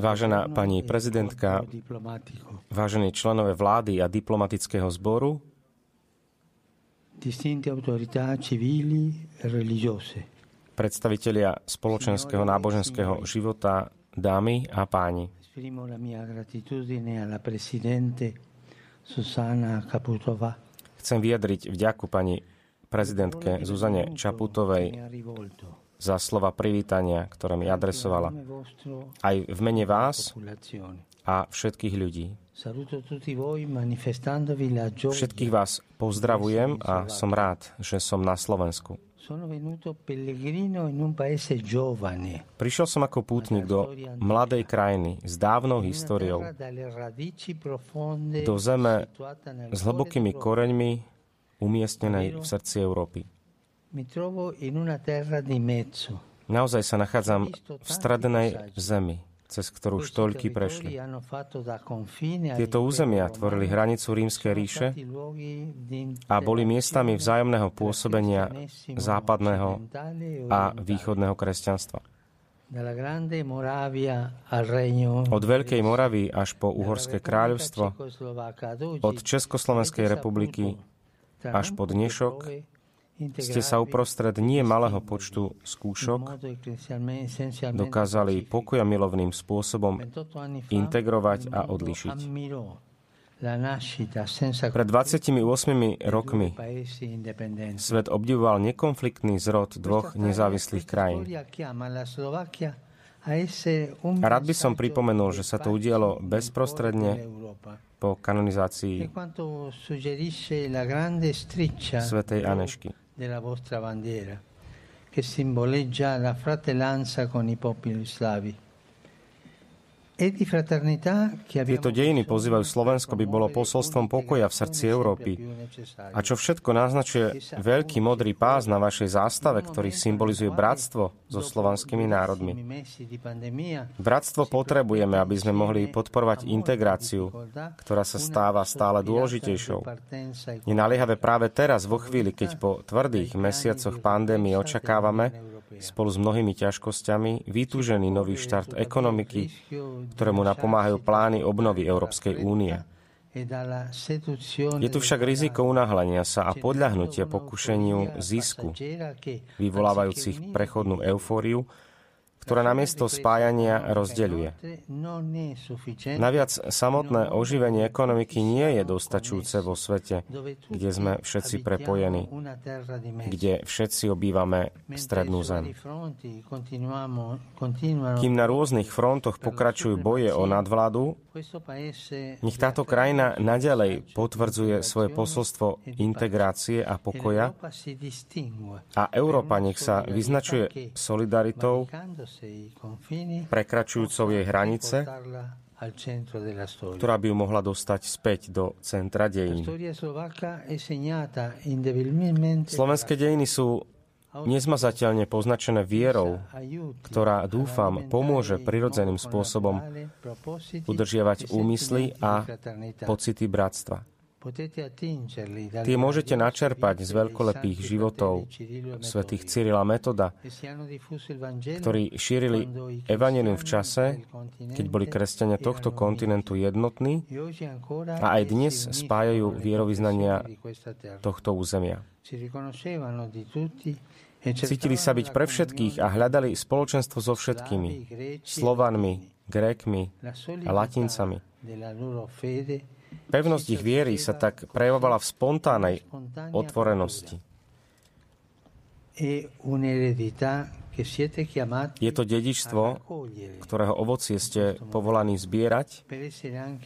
Vážená pani prezidentka, vážení členové vlády a diplomatického zboru, predstavitelia spoločenského náboženského života, dámy a páni. Chcem vyjadriť vďaku pani prezidentke Zuzane Čaputovej za slova privítania, ktoré mi adresovala. Aj v mene vás a všetkých ľudí. Všetkých vás pozdravujem a som rád, že som na Slovensku. Prišiel som ako pútnik do mladej krajiny s dávnou históriou, do zeme s hlbokými koreňmi umiestnenej v srdci Európy. Naozaj sa nachádzam v strednej zemi, cez ktorú štolky prešli. Tieto územia tvorili hranicu rímskej ríše a boli miestami vzájomného pôsobenia západného a východného kresťanstva. Od Veľkej Moravy až po Uhorské kráľovstvo, od Československej republiky až po dnešok, ste sa uprostred nie malého počtu skúšok dokázali pokoja milovným spôsobom integrovať a odlišiť. Pred 28 rokmi svet obdivoval nekonfliktný zrod dvoch nezávislých krajín. A rád by som pripomenul, že sa to udialo bezprostredne po kanonizácii svätej Anešky della vostra bandiera, che simboleggia la fratellanza con i popoli slavi. Tieto dejiny pozývajú Slovensko, by bolo posolstvom pokoja v srdci Európy. A čo všetko naznačuje veľký modrý pás na vašej zástave, ktorý symbolizuje bratstvo so slovanskými národmi. Bratstvo potrebujeme, aby sme mohli podporovať integráciu, ktorá sa stáva stále dôležitejšou. Je naliehavé práve teraz, vo chvíli, keď po tvrdých mesiacoch pandémie očakávame, spolu s mnohými ťažkosťami vytúžený nový štart ekonomiky, ktorému napomáhajú plány obnovy Európskej únie. Je tu však riziko unáhlenia sa a podľahnutia pokušeniu zisku, vyvolávajúcich prechodnú eufóriu, ktorá namiesto spájania rozdeľuje. Naviac samotné oživenie ekonomiky nie je dostačujúce vo svete, kde sme všetci prepojení, kde všetci obývame strednú zem. Kým na rôznych frontoch pokračujú boje o nadvládu, nech táto krajina naďalej potvrdzuje svoje posolstvo integrácie a pokoja a Európa nech sa vyznačuje solidaritou prekračujúcou jej hranice, ktorá by ju mohla dostať späť do centra dejín. Slovenské dejiny sú nezmazateľne poznačené vierou, ktorá, dúfam, pomôže prirodzeným spôsobom udržiavať úmysly a pocity bratstva. Tie môžete načerpať z veľkolepých životov svätých Cyrila Metoda, ktorí šírili evanelium v čase, keď boli kresťania tohto kontinentu jednotní a aj dnes spájajú vierovýznania tohto územia. Cítili sa byť pre všetkých a hľadali spoločenstvo so všetkými, Slovanmi, Grékmi a Latincami. Pevnosť ich viery sa tak prejavovala v spontánnej otvorenosti. Je to dedičstvo, ktorého ovocie ste povolaní zbierať,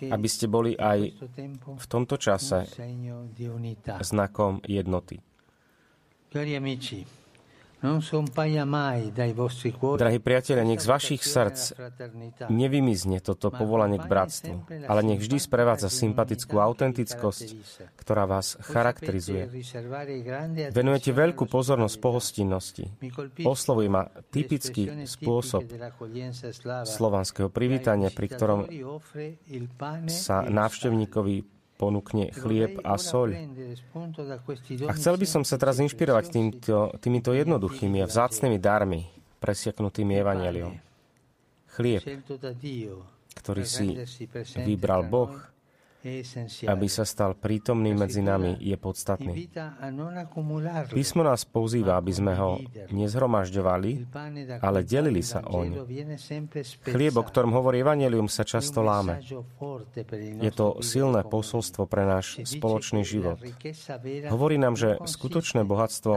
aby ste boli aj v tomto čase znakom jednoty. Drahí priatelia, nech z vašich srdc nevymizne toto povolanie k bratstvu, ale nech vždy sprevádza sympatickú autentickosť, ktorá vás charakterizuje. Venujete veľkú pozornosť pohostinnosti. Oslovuje ma typický spôsob slovanského privítania, pri ktorom sa návštevníkovi ponúkne chlieb a soľ. A chcel by som sa teraz inšpirovať týmto, týmito jednoduchými a vzácnými darmi, presiaknutým evaneliom. Chlieb, ktorý si vybral Boh, aby sa stal prítomným medzi nami, je podstatný. Písmo nás pozýva, aby sme ho nezhromažďovali, ale delili sa oň. Chlieb, o ktorom hovorí Evangelium, sa často láme. Je to silné posolstvo pre náš spoločný život. Hovorí nám, že skutočné bohatstvo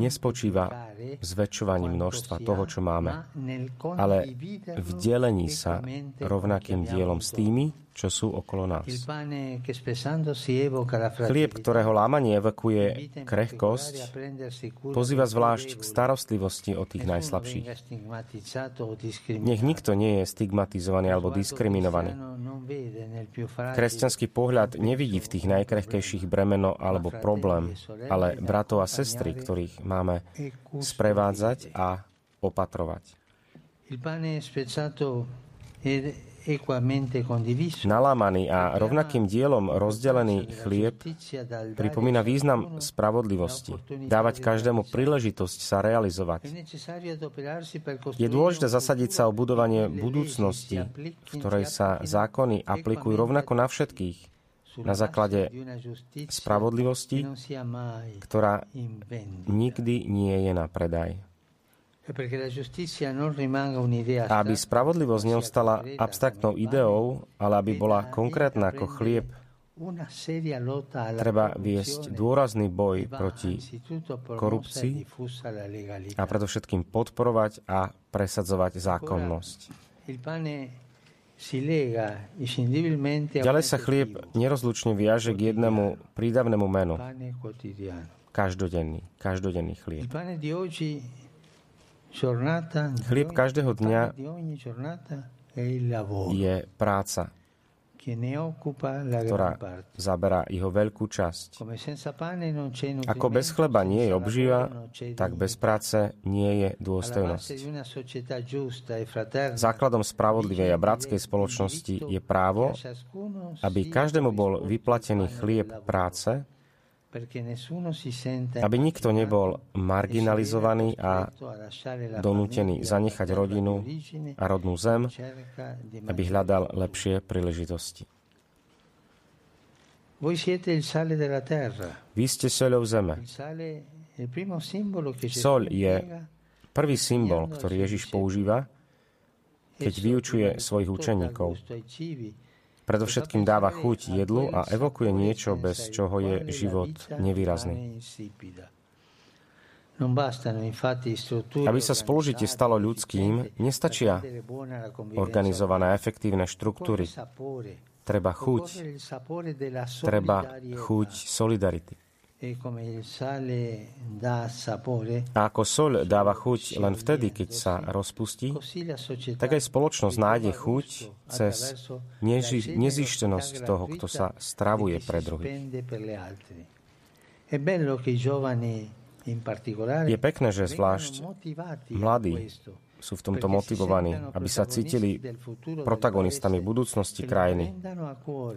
nespočíva v zväčšovaní množstva toho, čo máme, ale v delení sa rovnakým dielom s tými, čo sú okolo nás. Chlieb, ktorého lámanie evakuje krehkosť, pozýva zvlášť k starostlivosti o tých najslabších. Nech nikto nie je stigmatizovaný alebo diskriminovaný. Kresťanský pohľad nevidí v tých najkrehkejších bremeno alebo problém, ale bratov a sestry, ktorých máme sprevádzať a opatrovať. Nalámaný a rovnakým dielom rozdelený chlieb pripomína význam spravodlivosti, dávať každému príležitosť sa realizovať. Je dôležité zasadiť sa o budovanie budúcnosti, v ktorej sa zákony aplikujú rovnako na všetkých, na základe spravodlivosti, ktorá nikdy nie je na predaj. Aby spravodlivosť neostala abstraktnou ideou, ale aby bola konkrétna ako chlieb, treba viesť dôrazný boj proti korupcii a predovšetkým podporovať a presadzovať zákonnosť. Ďalej sa chlieb nerozlučne viaže k jednému prídavnému menu. Každodenný, každodenný chlieb. Chlieb každého dňa je práca, ktorá zaberá jeho veľkú časť. Ako bez chleba nie je obživa, tak bez práce nie je dôstojnosť. Základom spravodlivej a bratskej spoločnosti je právo, aby každému bol vyplatený chlieb práce, aby nikto nebol marginalizovaný a donútený zanechať rodinu a rodnú zem, aby hľadal lepšie príležitosti. Vy ste soľou zeme. Soľ je prvý symbol, ktorý Ježiš používa, keď vyučuje svojich učeníkov. Predovšetkým dáva chuť jedlu a evokuje niečo, bez čoho je život nevýrazný. Aby sa spolužitie stalo ľudským, nestačia organizované efektívne štruktúry. Treba chuť. Treba chuť solidarity. E a ako soľ dáva chuť len vtedy, keď sa rozpustí, tak aj spoločnosť nájde chuť cez neži- nezištenosť toho, kto sa stravuje pre druhých. Je pekné, že zvlášť mladí sú v tomto motivovaní, aby sa cítili protagonistami budúcnosti krajiny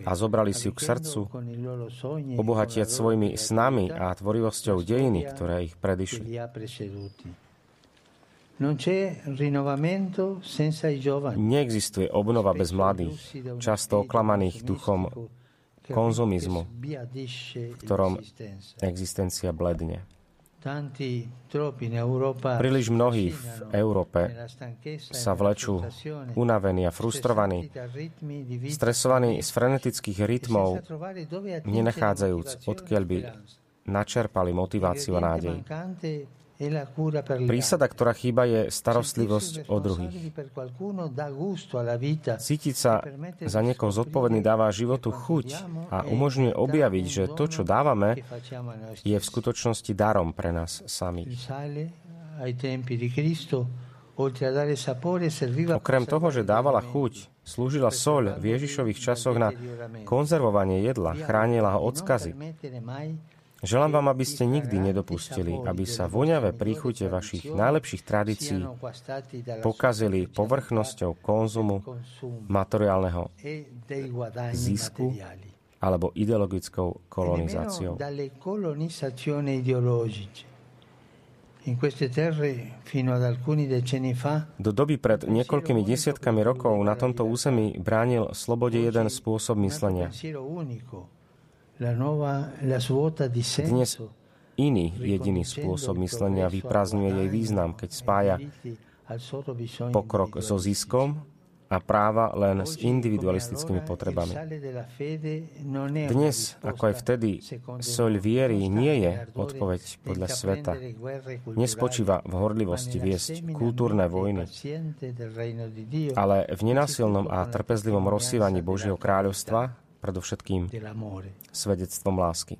a zobrali si ju k srdcu, obohatiať svojimi snami a tvorivosťou dejiny, ktoré ich predišli. Neexistuje obnova bez mladých, často oklamaných duchom konzumizmu, v ktorom existencia bledne. Príliš mnohí v Európe sa vlečú unavení a frustrovaní, stresovaní z frenetických rytmov, nenachádzajúc, odkiaľ by načerpali motiváciu a nádej. Prísada, ktorá chýba, je starostlivosť o druhých. Cítiť sa za niekoho zodpovedný dáva životu chuť a umožňuje objaviť, že to, čo dávame, je v skutočnosti darom pre nás samých. Okrem toho, že dávala chuť, slúžila soľ v Ježišových časoch na konzervovanie jedla, chránila ho od skazy. Želám vám, aby ste nikdy nedopustili, aby sa voňavé príchute vašich najlepších tradícií pokazili povrchnosťou konzumu, materiálneho zisku alebo ideologickou kolonizáciou. Do doby pred niekoľkými desiatkami rokov na tomto území bránil slobode jeden spôsob myslenia. Dnes iný jediný spôsob myslenia vyprázdňuje jej význam, keď spája pokrok so ziskom a práva len s individualistickými potrebami. Dnes, ako aj vtedy, soľ viery nie je odpoveď podľa sveta. Nespočíva v horlivosti viesť kultúrne vojny, ale v nenasilnom a trpezlivom rozsývaní Božieho kráľovstva, predovšetkým svedectvom lásky.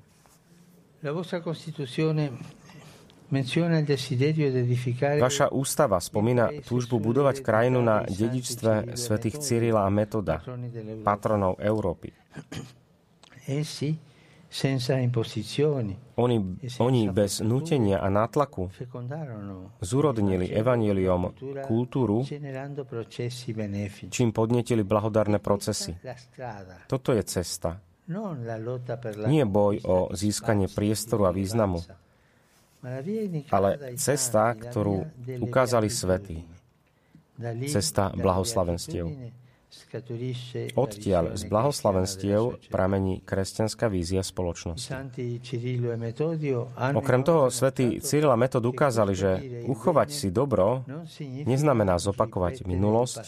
Vaša ústava spomína túžbu budovať krajinu na dedičstve svätých Cyrila a Metoda, patronov Európy. Oni, oni bez nutenia a nátlaku zúrodnili evaneliom kultúru, čím podnetili blahodárne procesy. Toto je cesta. Nie boj o získanie priestoru a významu, ale cesta, ktorú ukázali svety, cesta blahoslavenstiev. Odtiaľ z blahoslavenstiev pramení kresťanská vízia spoločnosti. Okrem toho, svätý Cyril a Metod ukázali, že uchovať si dobro neznamená zopakovať minulosť,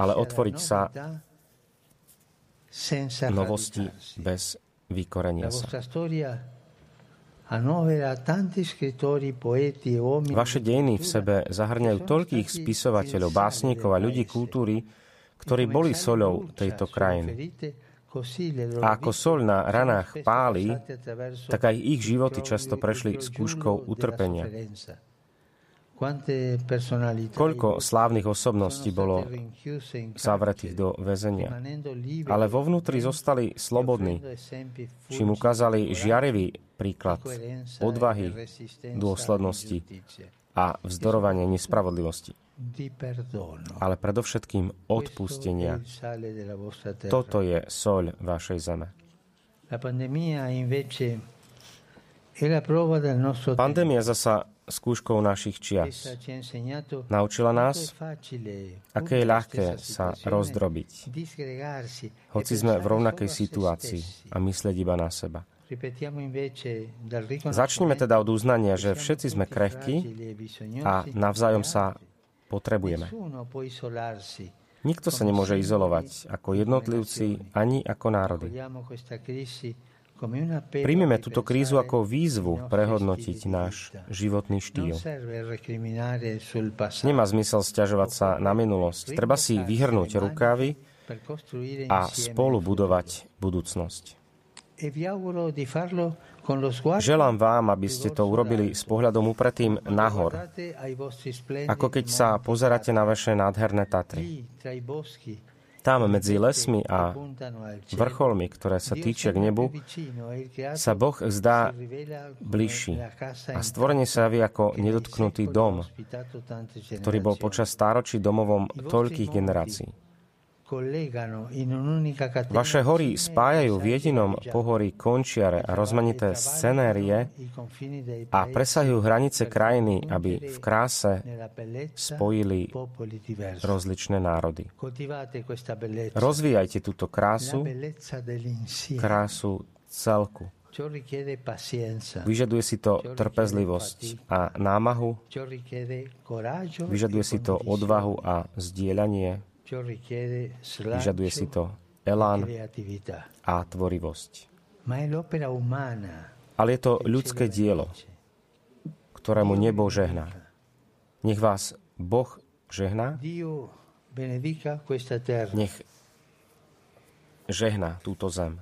ale otvoriť sa novosti bez vykorenia sa. E Vaše dejiny v sebe zahrňajú toľkých spisovateľov, básnikov a ľudí kultúry, ktorí boli soľou tejto krajiny. A ako sol na ranách páli, tak aj ich životy často prešli skúškou utrpenia. Koľko slávnych osobností bolo zavretých do väzenia, ale vo vnútri zostali slobodní, čím ukázali žiarivý príklad odvahy, dôslednosti a vzdorovania nespravodlivosti. Ale predovšetkým odpustenia. Toto je soľ vašej zeme. Pandémia zasa skúškou našich čias. Naučila nás, aké je ľahké sa rozdrobiť, hoci sme v rovnakej situácii a myslieť iba na seba. Začneme teda od uznania, že všetci sme krehkí a navzájom sa potrebujeme. Nikto sa nemôže izolovať ako jednotlivci ani ako národy. Príjmeme túto krízu ako výzvu prehodnotiť náš životný štýl. Nemá zmysel stiažovať sa na minulosť. Treba si vyhrnúť rukávy a spolu budovať budúcnosť. Želám vám, aby ste to urobili s pohľadom upretým nahor, ako keď sa pozeráte na vaše nádherné Tatry. Tam medzi lesmi a vrcholmi, ktoré sa týčia k nebu, sa Boh zdá bližší a stvorenie sa javí ako nedotknutý dom, ktorý bol počas stáročí domovom toľkých generácií. Vaše hory spájajú v jedinom pohorí končiare a rozmanité scenérie a presahujú hranice krajiny, aby v kráse spojili rozličné národy. Rozvíjajte túto krásu, krásu celku. Vyžaduje si to trpezlivosť a námahu, vyžaduje si to odvahu a zdieľanie, Vyžaduje si to elán a tvorivosť. Ale je to ľudské dielo, ktorému nebo žehná. Nech vás Boh žehná. Nech žehná túto zem.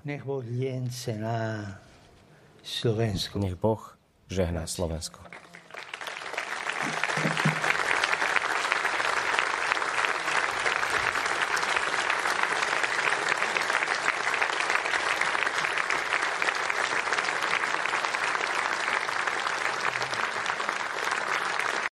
Nech Boh žehná Slovensko.